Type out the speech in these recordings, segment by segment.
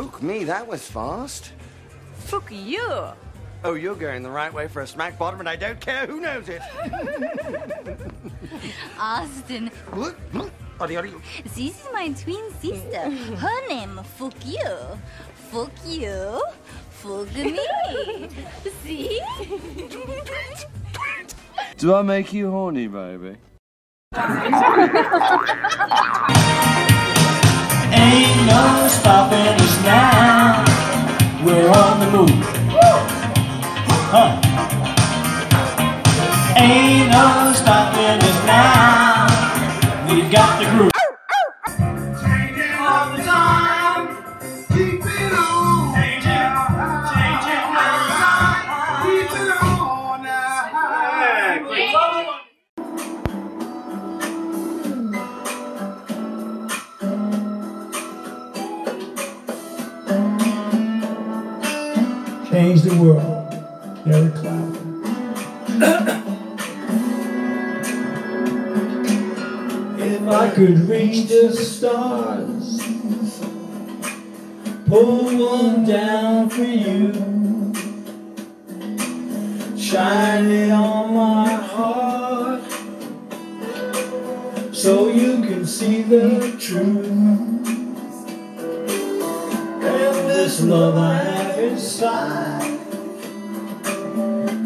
Fook me, that was fast. Fuck you. Oh, you're going the right way for a smack bottom, and I don't care who knows it. Austin, Oddy, oddy. this is my twin sister. Her name, fuck you. Fuck you. Fuck me. See? Do I make you horny, baby? Ain't no stopping us now. We're on the move. Huh. Ain't no stopping us now. We've got the groove. The world. Eric Clapton. if I could reach the stars, pull one down for you, shine it on my heart, so you can see the truth. And this love I have inside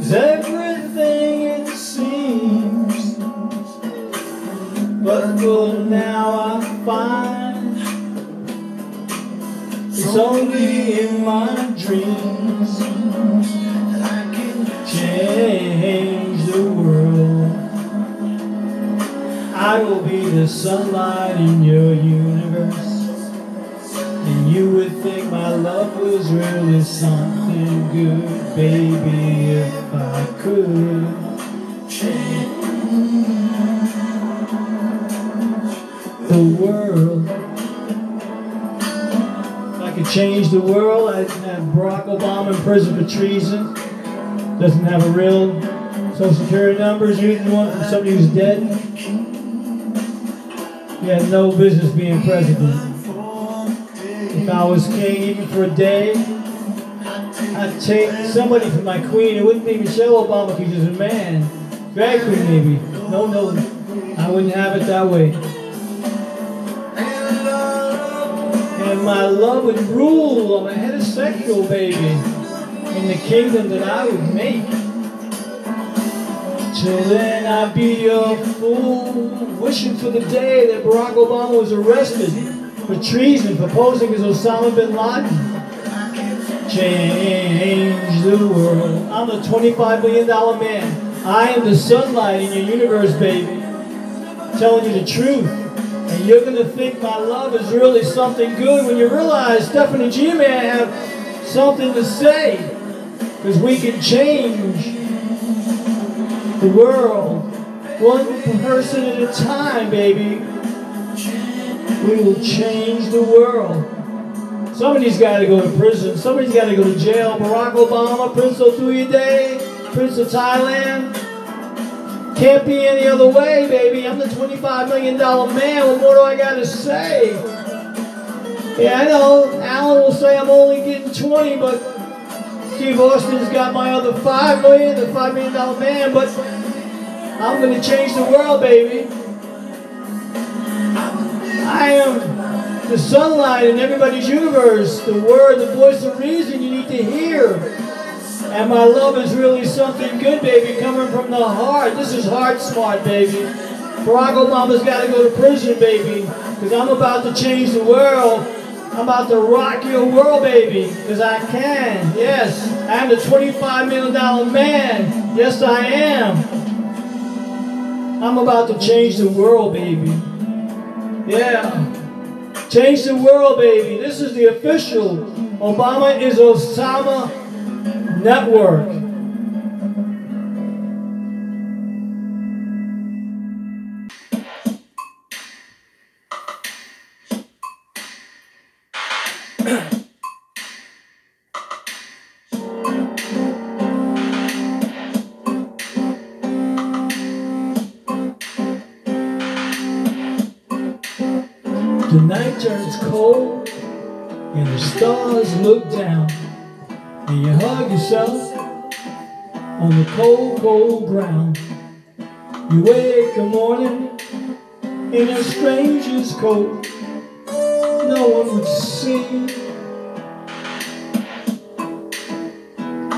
is everything it seems. But for now I find it's only in my dreams that I can change the world. I will be the sunlight in your universe. Think my love was really something good, baby, if I could change the world. If I could change the world, I didn't have Barack Obama in prison for treason. Doesn't have a real social security number, is using one from somebody who's dead. He had no business being president. If I was king even for a day, I'd take somebody for my queen. It wouldn't be Michelle Obama because she's a man. Drag queen maybe. No, no, I wouldn't have it that way. And my love would rule. I'm a heterosexual baby in the kingdom that I would make. Till then I'd be a fool, wishing for the day that Barack Obama was arrested for treason for posing as Osama bin Laden. Change the world. I'm a $25 million man. I am the sunlight in your universe, baby. Telling you the truth. And you're going to think my love is really something good when you realize Stephanie G may have something to say. Because we can change the world one person at a time, baby. We will change the world. Somebody's got to go to prison. Somebody's got to go to jail. Barack Obama, Prince Otuide, Prince of Thailand. Can't be any other way, baby. I'm the $25 million man. What more do I got to say? Yeah, I know. Alan will say I'm only getting 20, but Steve Austin's got my other 5 million, the $5 million man, but I'm going to change the world, baby. I am the sunlight in everybody's universe, the word, the voice of reason you need to hear. And my love is really something good, baby, coming from the heart. This is heart smart, baby. Barack Obama's got to go to prison, baby, because I'm about to change the world. I'm about to rock your world, baby, because I can. Yes, I'm the $25 million man. Yes, I am. I'm about to change the world, baby. Yeah. Change the world, baby. This is the official Obama is Osama Network. The night turns cold and the stars look down, and you hug yourself on the cold, cold ground. You wake the morning in a stranger's coat, no one would see.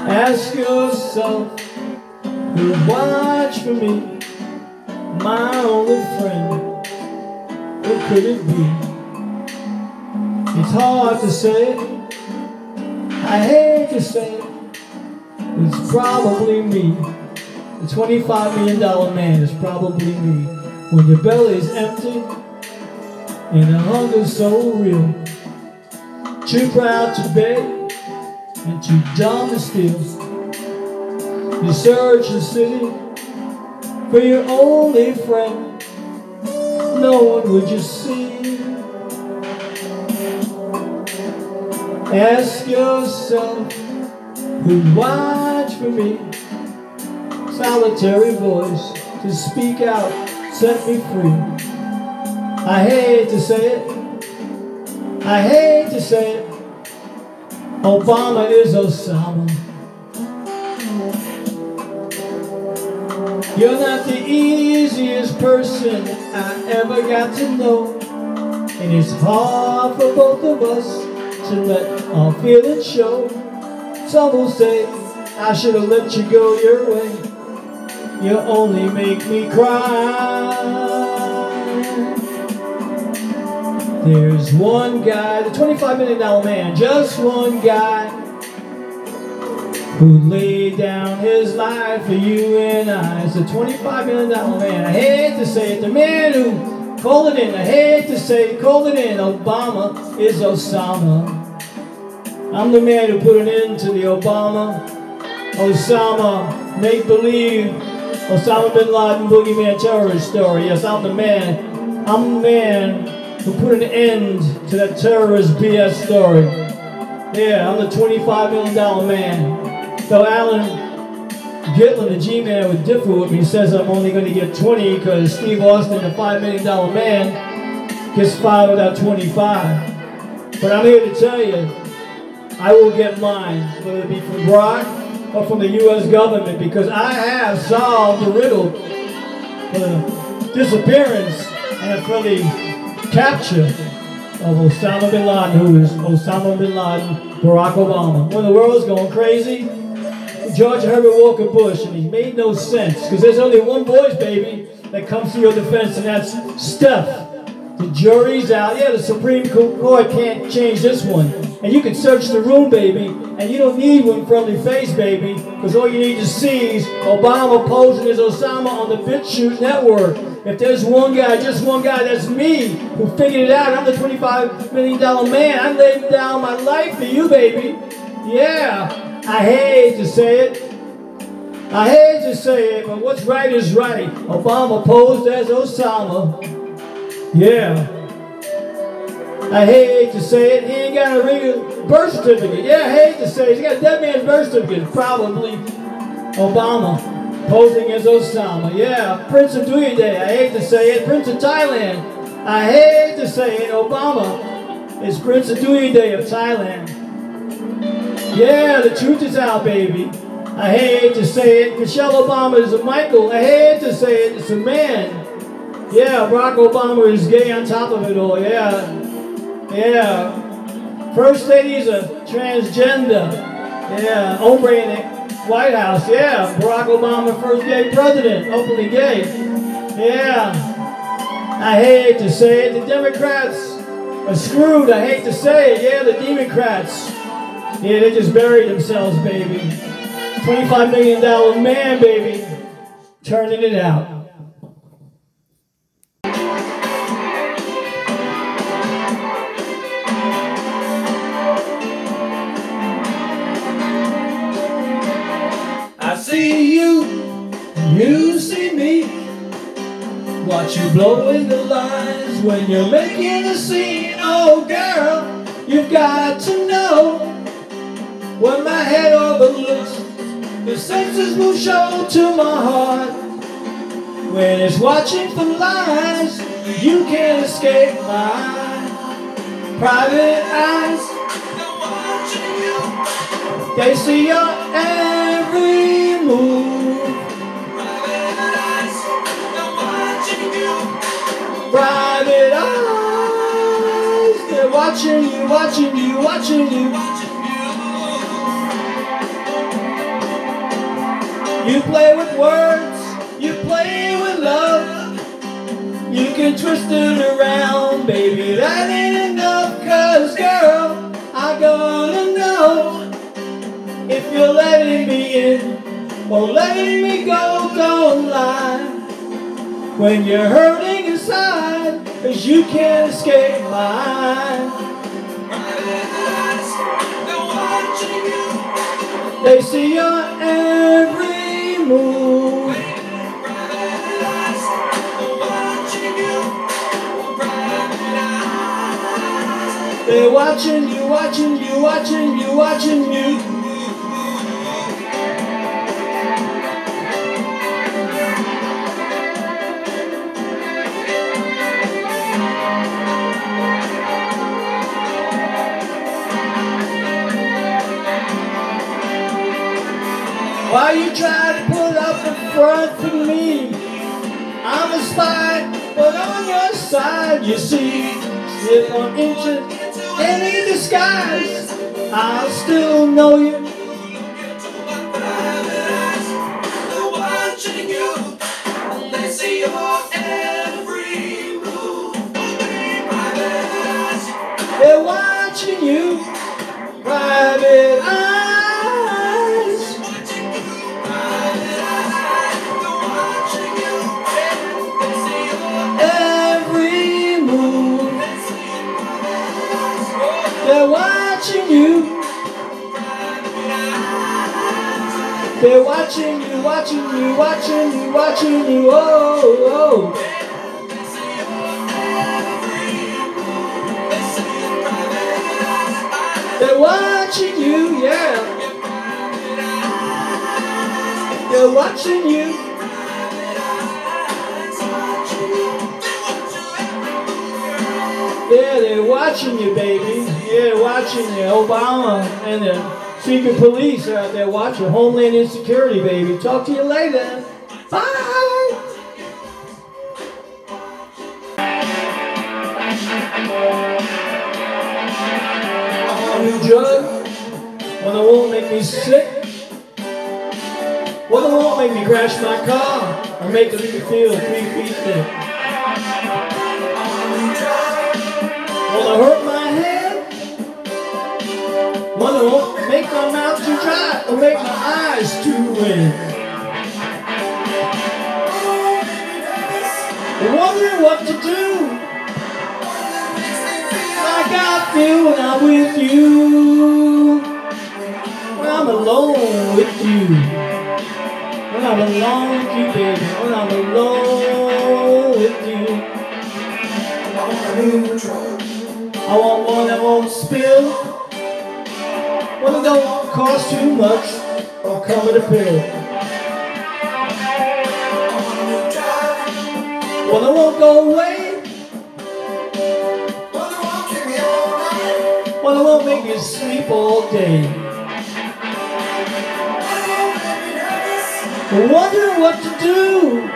Ask yourself who'd watch for me, my only friend. What could it be? It's hard to say. I hate to say it. It's probably me. The $25 million man is probably me. When your belly's empty and the hunger's so real. Too proud to beg and too dumb to steal. You search the city for your only friend no one would you see? Ask yourself who'd watch for me. Solitary voice to speak out set me free. I hate to say it. I hate to say it. Obama is Osama. You're not the easiest person I ever got to know. And it's hard for both of us to let uh, our feelings show. Some will say I should have let you go your way. You only make me cry. There's one guy, the $25 million man, just one guy who laid down his life for you and I. It's a $25 million man. I hate to say it, the man who called it in. I hate to say it, called it in. Obama is Osama. I'm the man who put an end to the Obama, Osama, make believe, Osama bin Laden boogeyman terrorist story. Yes, I'm the man. I'm the man who put an end to that terrorist BS story. Yeah, I'm the $25 million man. So Alan Gitlin, the G-Man, would differ with me. He says I'm only going to get 20 because Steve Austin, the $5 million man, gets five without 25. But I'm here to tell you, I will get mine, whether it be from Brock or from the U.S. government, because I have solved the riddle for the disappearance and for the capture of Osama bin Laden, who is Osama bin Laden, Barack Obama. When the world's going crazy, George Herbert Walker Bush, and he made no sense because there's only one voice, baby, that comes to your defense, and that's Steph. The jury's out. Yeah, the Supreme Court can't change this one. And you can search the room, baby, and you don't need one friendly face, baby, because all you need to see is Obama posing as Osama on the BitChute network. If there's one guy, just one guy, that's me who figured it out. I'm the $25 million man. I laid down my life for you, baby. Yeah. I hate to say it. I hate to say it, but what's right is right. Obama posed as Osama. Yeah. I hate to say it. He ain't got a real birth certificate. Yeah, I hate to say it. He's got a dead man's birth certificate. Probably Obama posing as Osama. Yeah, Prince of Day. I hate to say it. Prince of Thailand. I hate to say it. Obama is Prince of Day of Thailand. Yeah, the truth is out, baby. I hate to say it. Michelle Obama is a Michael. I hate to say it. It's a man. Yeah, Barack Obama is gay on top of it all. Yeah. Yeah. First lady's a transgender. Yeah. Hombre in the White House. Yeah. Barack Obama, first gay president. Openly gay. Yeah. I hate to say it. The Democrats are screwed. I hate to say it. Yeah, the Democrats. Yeah, they just buried themselves, baby. $25 million man, baby. Turning it out. Watch you blowing the lines when you're making a scene. Oh, girl, you've got to know when my head overlooks. The senses will show to my heart when it's watching for lies. You can't escape my private eyes. They see your every watching you, watching you, watching you. You play with words, you play with love. You can twist it around, baby, that ain't enough. Cause, girl, I gonna know if you're letting me in or letting me go. Don't lie when you're hurting inside, cause you can't escape mine. They see your every move. They're watching you, watching you, watching you, watching you. You try to put up a front for me? I'm a spy, but on your side, you see, if I'm into any disguise, I'll still know you. Watching you, watching you, watching you, watching you. Oh, oh. They're watching you, yeah. They're watching you. Yeah, they're watching you, baby. Yeah, watching you. Obama and the secret police are out there watching. Homeland Insecurity, baby. Talk to you later. Bye. A new drug, one that won't make me sick, one that won't make me crash my car or make me feel three feet thick. One that hurt my head, one that won't dry make my eyes too red. Wondering what to do. Like I feel when I'm with you. When I'm alone with you. When I'm alone with you, baby. When I'm alone with you. I want one that won't spill. One that don't cost too much or come at a pill. Well, that won't go away. Well, that won't make you sleep all day. Wondering what to do.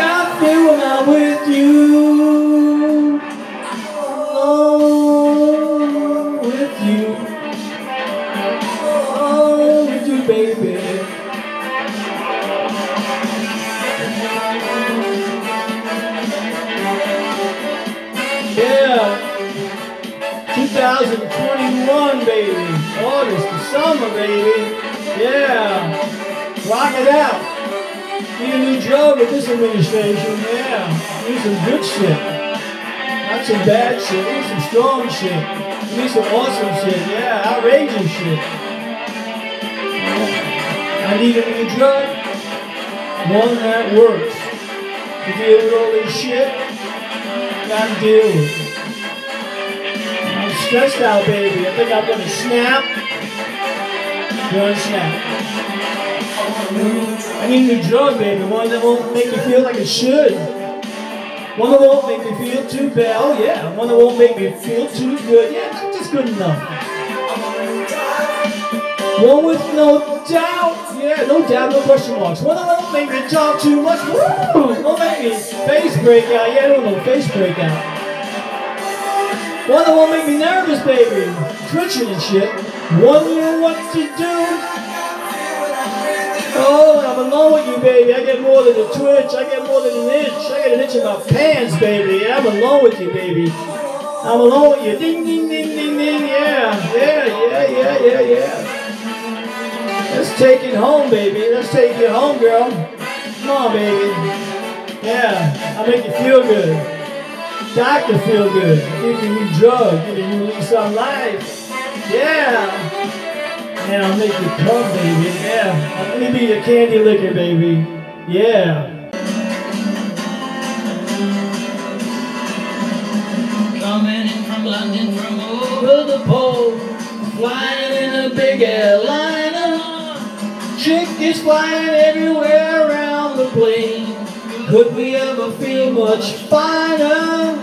I feel when I'm with you. Summer, baby. Yeah. Rock it out. Need a new job with this administration. Yeah. Need some good shit. Not some bad shit. Need some strong shit. Need some awesome shit. Yeah. Outrageous shit. I need a new drug. One that works. to deal with all this shit. Gotta deal with it. I'm stressed out, baby. I think I'm gonna snap. I need a new drug, baby. One that won't make me feel like it should. One that won't make me feel too bad. Oh yeah. One that won't make me feel too good. Yeah, that's just good enough. One with no doubt. Yeah, no doubt, no question marks. One that won't make me talk too much. Woo! Won't make me face break out. Yeah, I don't know, face break out. One that won't make me nervous, baby. Twitching and shit. Know what to do. Oh, I'm alone with you, baby. I get more than a twitch. I get more than an inch. I get an inch in my pants, baby. I'm alone with you, baby. I'm alone with you. Ding, ding, ding, ding, ding. Yeah, yeah, yeah, yeah, yeah, yeah. Let's take it home, baby. Let's take it home, girl. Come on, baby. Yeah, I'll make you feel good. Doctor feel good. Give you a new drug. Give you a new lease on life. Yeah. And I'll make you come, baby. Yeah. Let me be your candy liquor, baby. Yeah. Coming in from London from Over the pole, flying in a big airliner. Chick is flying everywhere around the plane. Could we ever feel much finer?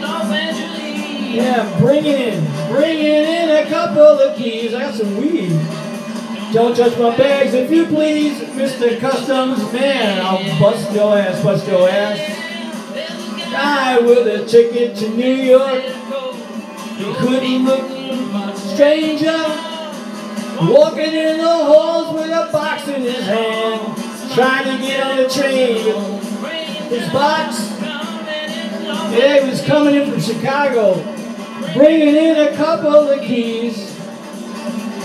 Los Angeles. Yeah, bringing in, bringing in a couple of keys. I got some weed. Don't touch my bags if you please, Mr. Customs Man. I'll bust your ass, bust your ass. Guy with a ticket to New York. He couldn't look stranger. Walking in the halls with a box in his hand. Trying to get on the train. His box. Yeah, he was coming in from Chicago. Bringing in a couple of keys.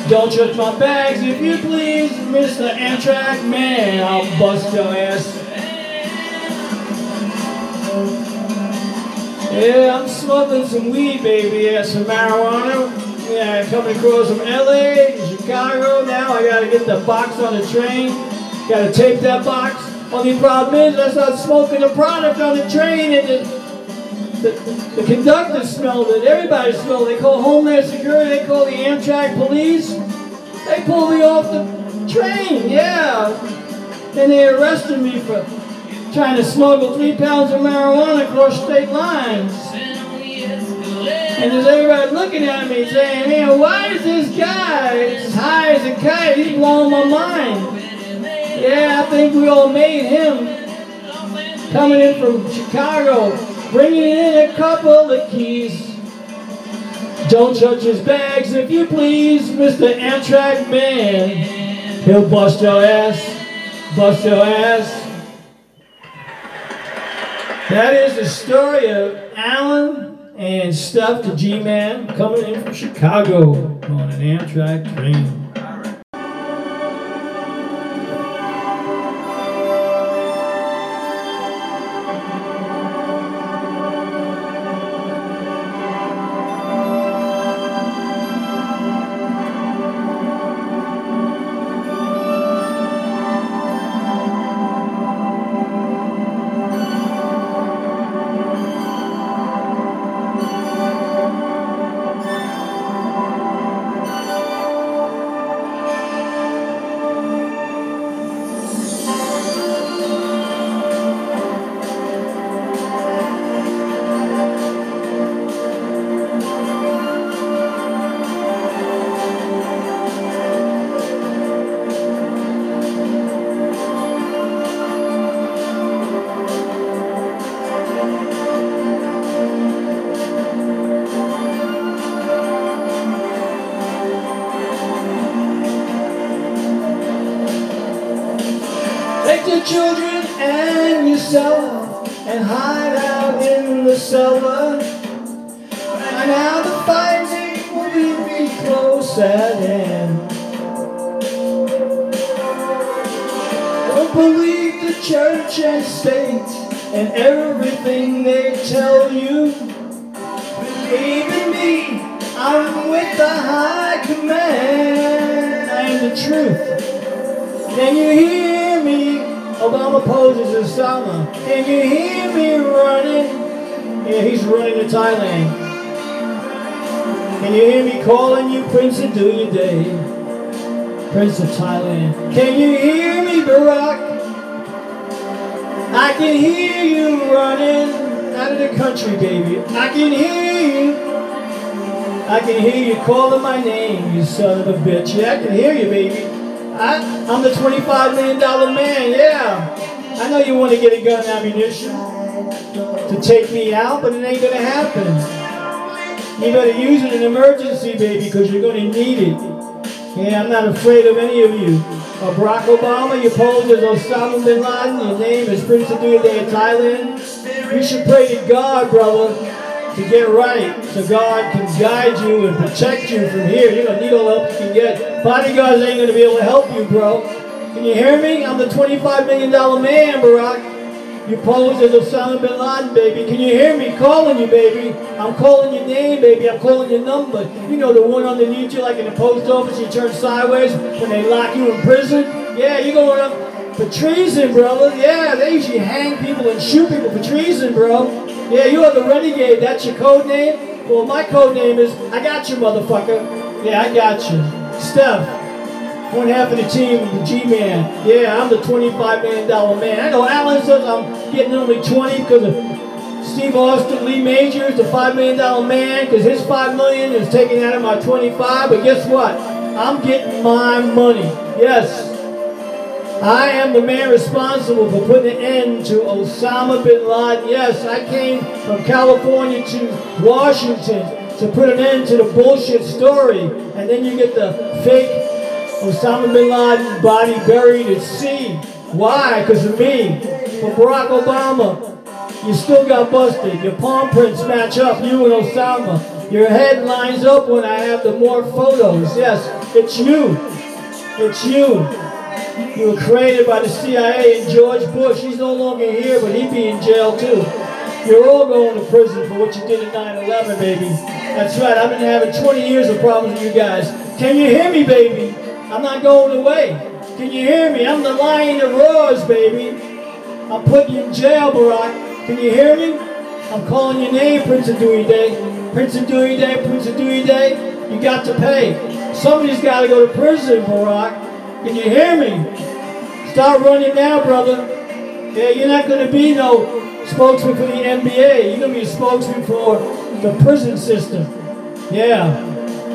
Don't touch my bags if you please, Mr. Amtrak Man. I'll bust your ass. Yeah, I'm smoking some weed, baby. Yeah, some marijuana. Yeah, coming across from LA to Chicago. Now I gotta get the box on the train. Gotta tape that box. Only problem is I start smoking the product on the train and the, the, the conductor smelled it. Everybody smelled it. They call Homeland Security. They call the Amtrak police. They pulled me off the train. Yeah. And they arrested me for trying to smuggle three pounds of marijuana across state lines. And there's everybody looking at me saying, man, why is this guy as high as a kite? He's blowing my mind. Yeah, I think we all made him coming in from Chicago, bringing in a couple of keys. Don't touch his bags if you please, Mr. Amtrak Man. He'll bust your ass, bust your ass. That is the story of Alan and Stuff the G-Man coming in from Chicago on an Amtrak train. The children and yourself and hide out in the cellar. And now the fighting will be close at hand. Don't believe the church and state and everything they tell you. Believe in me, I'm with the high command. I am the truth. Can you hear me? Obama poses Osama. Can you hear me running? Yeah, he's running to Thailand. Can you hear me calling you Prince of Do Your Day? Prince of Thailand. Can you hear me, Barack? I can hear you running out of the country, baby. I can hear you. I can hear you calling my name, you son of a bitch. Yeah, I can hear you, baby. I, I'm the $25 million man, yeah. I know you want to get a gun and ammunition to take me out, but it ain't gonna happen. You better use it in an emergency, baby, because you're gonna need it. Yeah, I'm not afraid of any of you. Uh, Barack Obama, you posed as Osama bin Laden, your name is Prince of in Thailand. You should pray to God, brother, to get right, so God can guide you and protect you from here. You're gonna need all the help you can get. Bodyguards ain't gonna be able to help you, bro. Can you hear me? I'm the $25 million man, Barack. You pose as Osama bin Laden, baby. Can you hear me calling you, baby? I'm calling your name, baby. I'm calling your number. You know the one underneath you, like in the post office, you turn sideways when they lock you in prison? Yeah, you're going up for treason, brother. Yeah, they usually hang people and shoot people for treason, bro. Yeah, you are the renegade. That's your code name? Well, my code name is I got you, motherfucker. Yeah, I got you. Steph. One half of the team, the G-Man. Yeah, I'm the $25 million man. I know Alan says I'm getting only 20 because of Steve Austin, Lee Majors, the $5 million man, because his 5 million is taken out of my 25. But guess what? I'm getting my money. Yes. I am the man responsible for putting an end to Osama bin Laden. Yes, I came from California to Washington to put an end to the bullshit story. And then you get the fake Osama bin Laden body buried at sea. Why? Because of me. For Barack Obama, you still got busted. Your palm prints match up, you and Osama. Your head lines up when I have the more photos. Yes, it's you. It's you. You were created by the CIA and George Bush. He's no longer here, but he'd be in jail too. You're all going to prison for what you did at 9-11, baby. That's right, I've been having 20 years of problems with you guys. Can you hear me, baby? I'm not going away. Can you hear me? I'm the lion that roars, baby. I'm putting you in jail, Barack. Can you hear me? I'm calling your name, Prince of Dewey Day. Prince of Dewey Day, Prince of Dewey Day. You got to pay. Somebody's got to go to prison, Barack. Can you hear me? Start running now, brother. Yeah, you're not going to be no spokesman for the NBA. You're going to be a spokesman for the prison system. Yeah.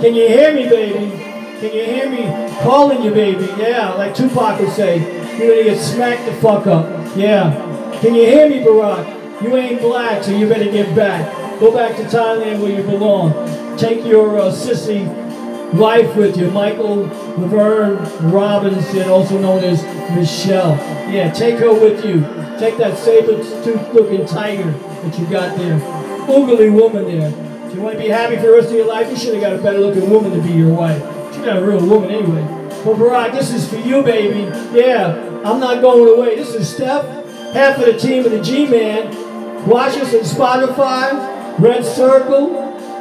Can you hear me, baby? Can you hear me calling you, baby? Yeah, like Tupac would say. You're gonna get smacked the fuck up. Yeah. Can you hear me, Barack? You ain't black, so you better get back. Go back to Thailand where you belong. Take your uh, sissy wife with you, Michael Laverne Robinson, also known as Michelle. Yeah, take her with you. Take that saber-tooth looking tiger that you got there. Oogly woman there. If you want to be happy for the rest of your life, you should have got a better looking woman to be your wife. She's not a real woman anyway. But Barack, this is for you, baby. Yeah, I'm not going away. This is Steph, half of the team of the G-Man. Watch us on Spotify, Red Circle,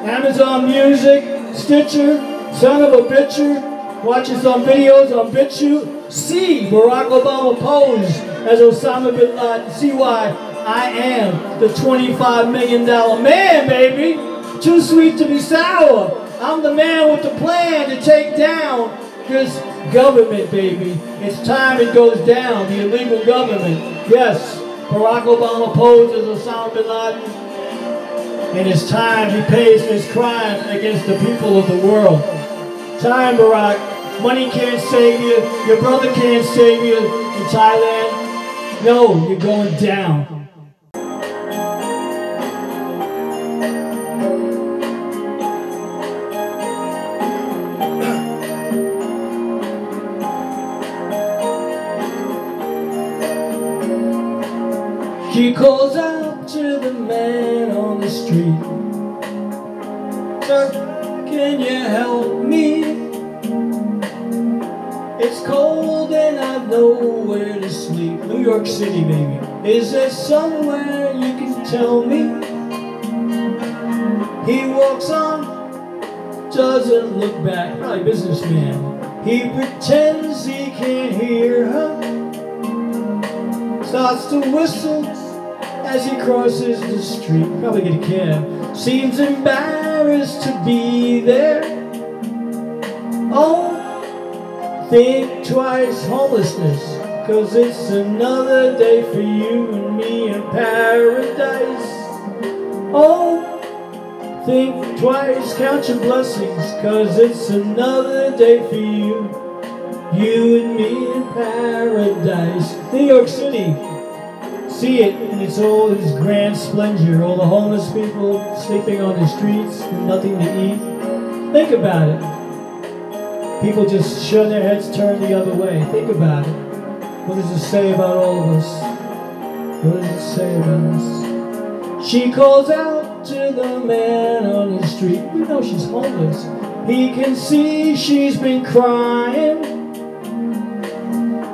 Amazon Music, Stitcher, Son of a Bitcher. Watch us on videos on BitChute. See Barack Obama pose as Osama bin Laden. See why I am the $25 million man, baby. Too sweet to be sour. I'm the man with the plan to take down this government, baby. It's time it goes down, the illegal government. Yes, Barack Obama poses as Osama bin Laden. And it's time he pays for his crime against the people of the world. Time, Barack. Money can't save you. Your brother can't save you in Thailand. No, you're going down. York City, baby. Is there somewhere you can tell me? He walks on, doesn't look back. Probably businessman. He pretends he can't hear her. starts to whistle as he crosses the street. Probably get a cab. Seems embarrassed to be there. Oh, think twice homelessness, cause it's another day for you and me in paradise. Oh, think twice, count your blessings, cause it's another day for you. You and me in paradise. New York City. See it in its all its grand splendor. All the homeless people sleeping on the streets nothing to eat. Think about it. People just shun their heads, turn the other way. Think about it. What does it say about all of us? What does it say about us? She calls out to the man on the street. You know she's homeless. He can see she's been crying.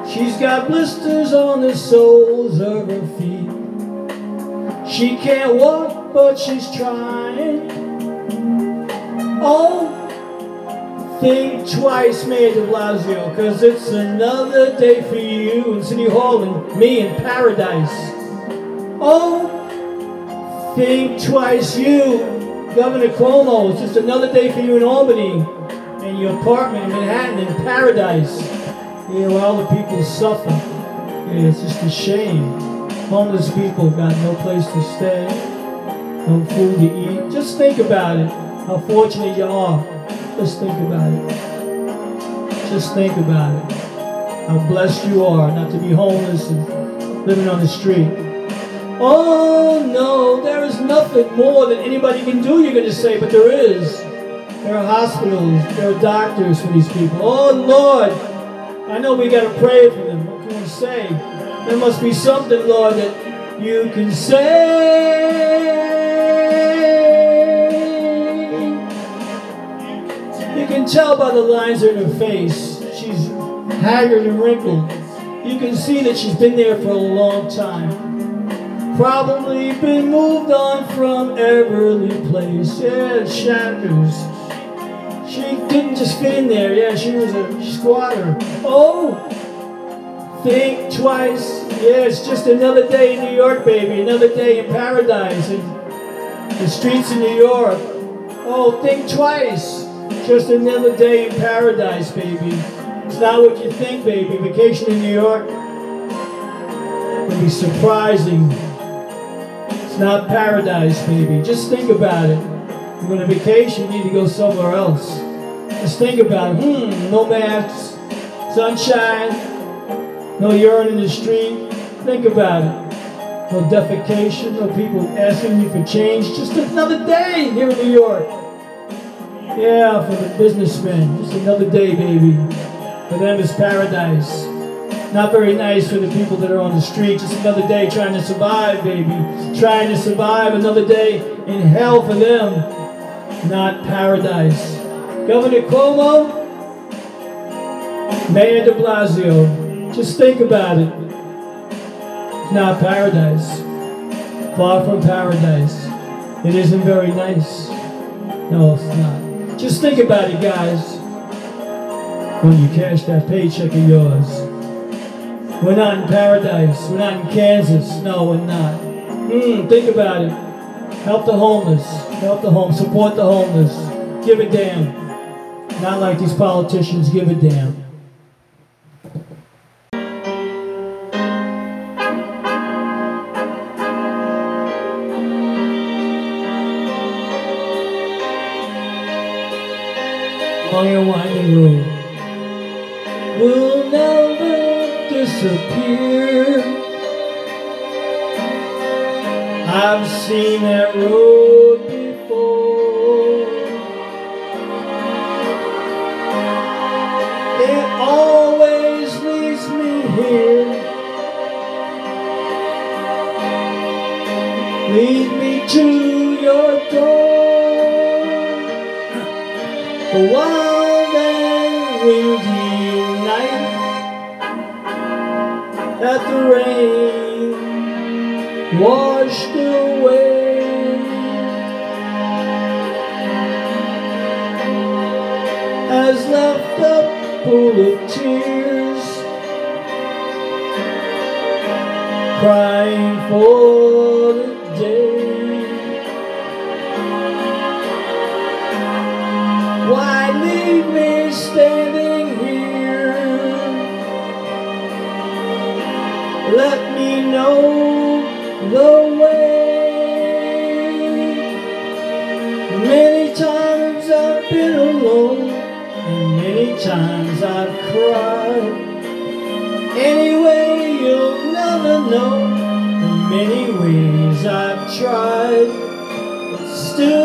She's got blisters on the soles of her feet. She can't walk, but she's trying. Oh, think twice, Mayor de Blasio, cause it's another day for you in City Hall and me in paradise. Oh, think twice, you, Governor Cuomo, it's just another day for you in Albany and your apartment in Manhattan in paradise. Yeah, where all the people suffer. Yeah, it's just a shame. Homeless people got no place to stay, no food to eat. Just think about it. How fortunate you are. Just think about it. Just think about it. How blessed you are not to be homeless and living on the street. Oh no, there is nothing more that anybody can do, you're going to say, but there is. There are hospitals, there are doctors for these people. Oh Lord, I know we got to pray for them. What can we say? There must be something, Lord, that you can say. You can tell by the lines in her face. She's haggard and wrinkled. You can see that she's been there for a long time. Probably been moved on from Everly Place. Yeah, Shatner's. She didn't just fit in there. Yeah, she was a squatter. Oh, think twice. Yeah, it's just another day in New York, baby. Another day in paradise and the streets of New York. Oh, think twice. Just another day in paradise, baby. It's not what you think, baby. Vacation in New York will be surprising. It's not paradise, baby. Just think about it. You want a vacation, you need to go somewhere else. Just think about it. Hmm, no mats, sunshine, no urine in the street. Think about it. No defecation, no people asking you for change. Just another day here in New York. Yeah, for the businessmen. Just another day, baby. For them, it's paradise. Not very nice for the people that are on the street. Just another day trying to survive, baby. Trying to survive another day in hell for them. Not paradise. Governor Cuomo, Mayor de Blasio, just think about it. It's not paradise. Far from paradise. It isn't very nice. No, it's not. Just think about it, guys. When you cash that paycheck of yours. We're not in paradise. We're not in Kansas. No, we're not. Hmm, think about it. Help the homeless. Help the home. Support the homeless. Give a damn. Not like these politicians give a damn. Your winding road will never disappear. I've seen that road leave me standing here? Let me know the way. Many times I've been alone, and many times I've cried. Anyway, you'll never know the many ways I've tried. But still,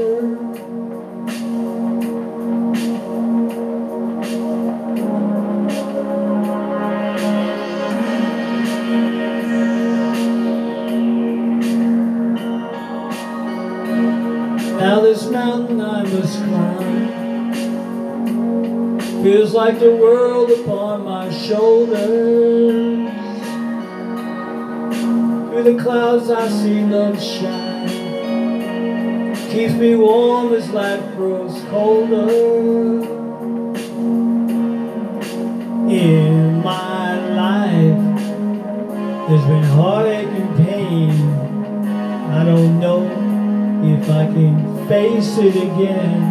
The clouds I see love shine Keeps me warm as life grows colder In my life There's been heartache and pain I don't know if I can face it again.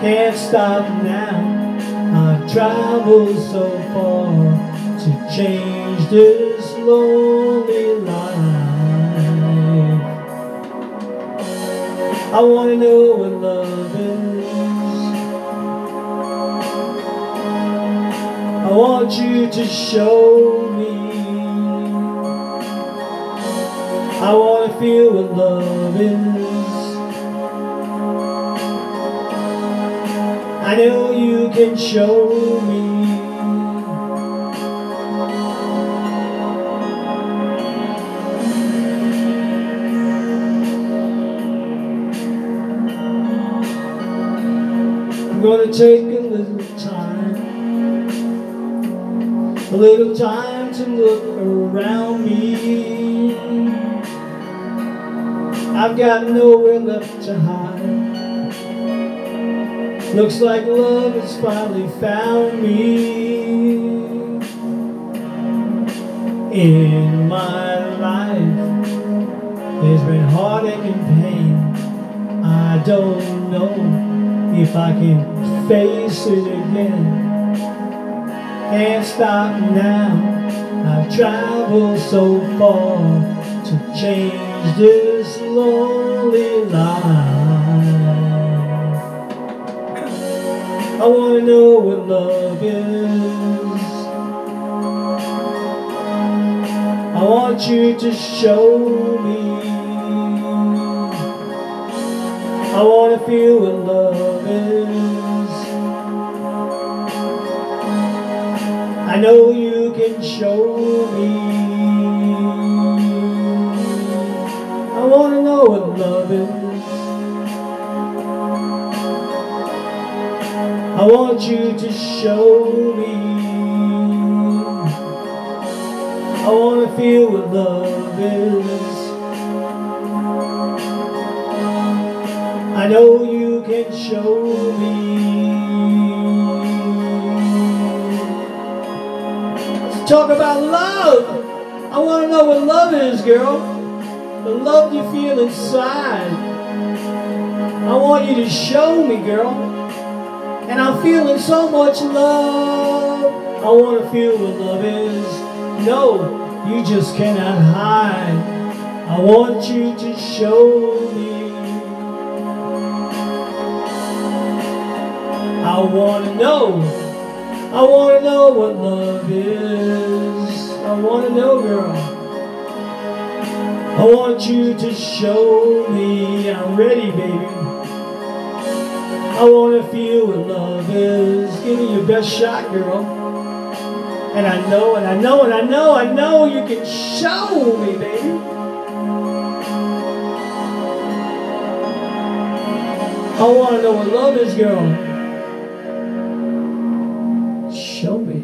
Can't stop now. I've traveled so far to change this lonely life. I wanna know what love is. I want you to show me. I wanna feel what love is. I know you can show me. Gonna take a little time, a little time to look around me. I've got nowhere left to hide. Looks like love has finally found me. In my life, there's been heartache and pain. I don't know if I can face it again. Can't stop now. I've traveled so far to change this lonely life. I wanna know what love is. I want you to show me. I wanna feel what love is. I know you can show me. I wanna know what love is. I want you to show me. I wanna feel what love is. I know can show me. Let's talk about love. I wanna know what love is, girl. The love you feel inside. I want you to show me, girl. And I'm feeling so much love. I want to feel what love is. No, you just cannot hide. I want you to show me. I want to know. I want to know what love is. I want to know, girl. I want you to show me. I'm ready, baby. I wanna feel what love is. Give me your best shot, girl. And I know, and I know, and I know, I know you can show me, baby. I wanna know what love is, girl show me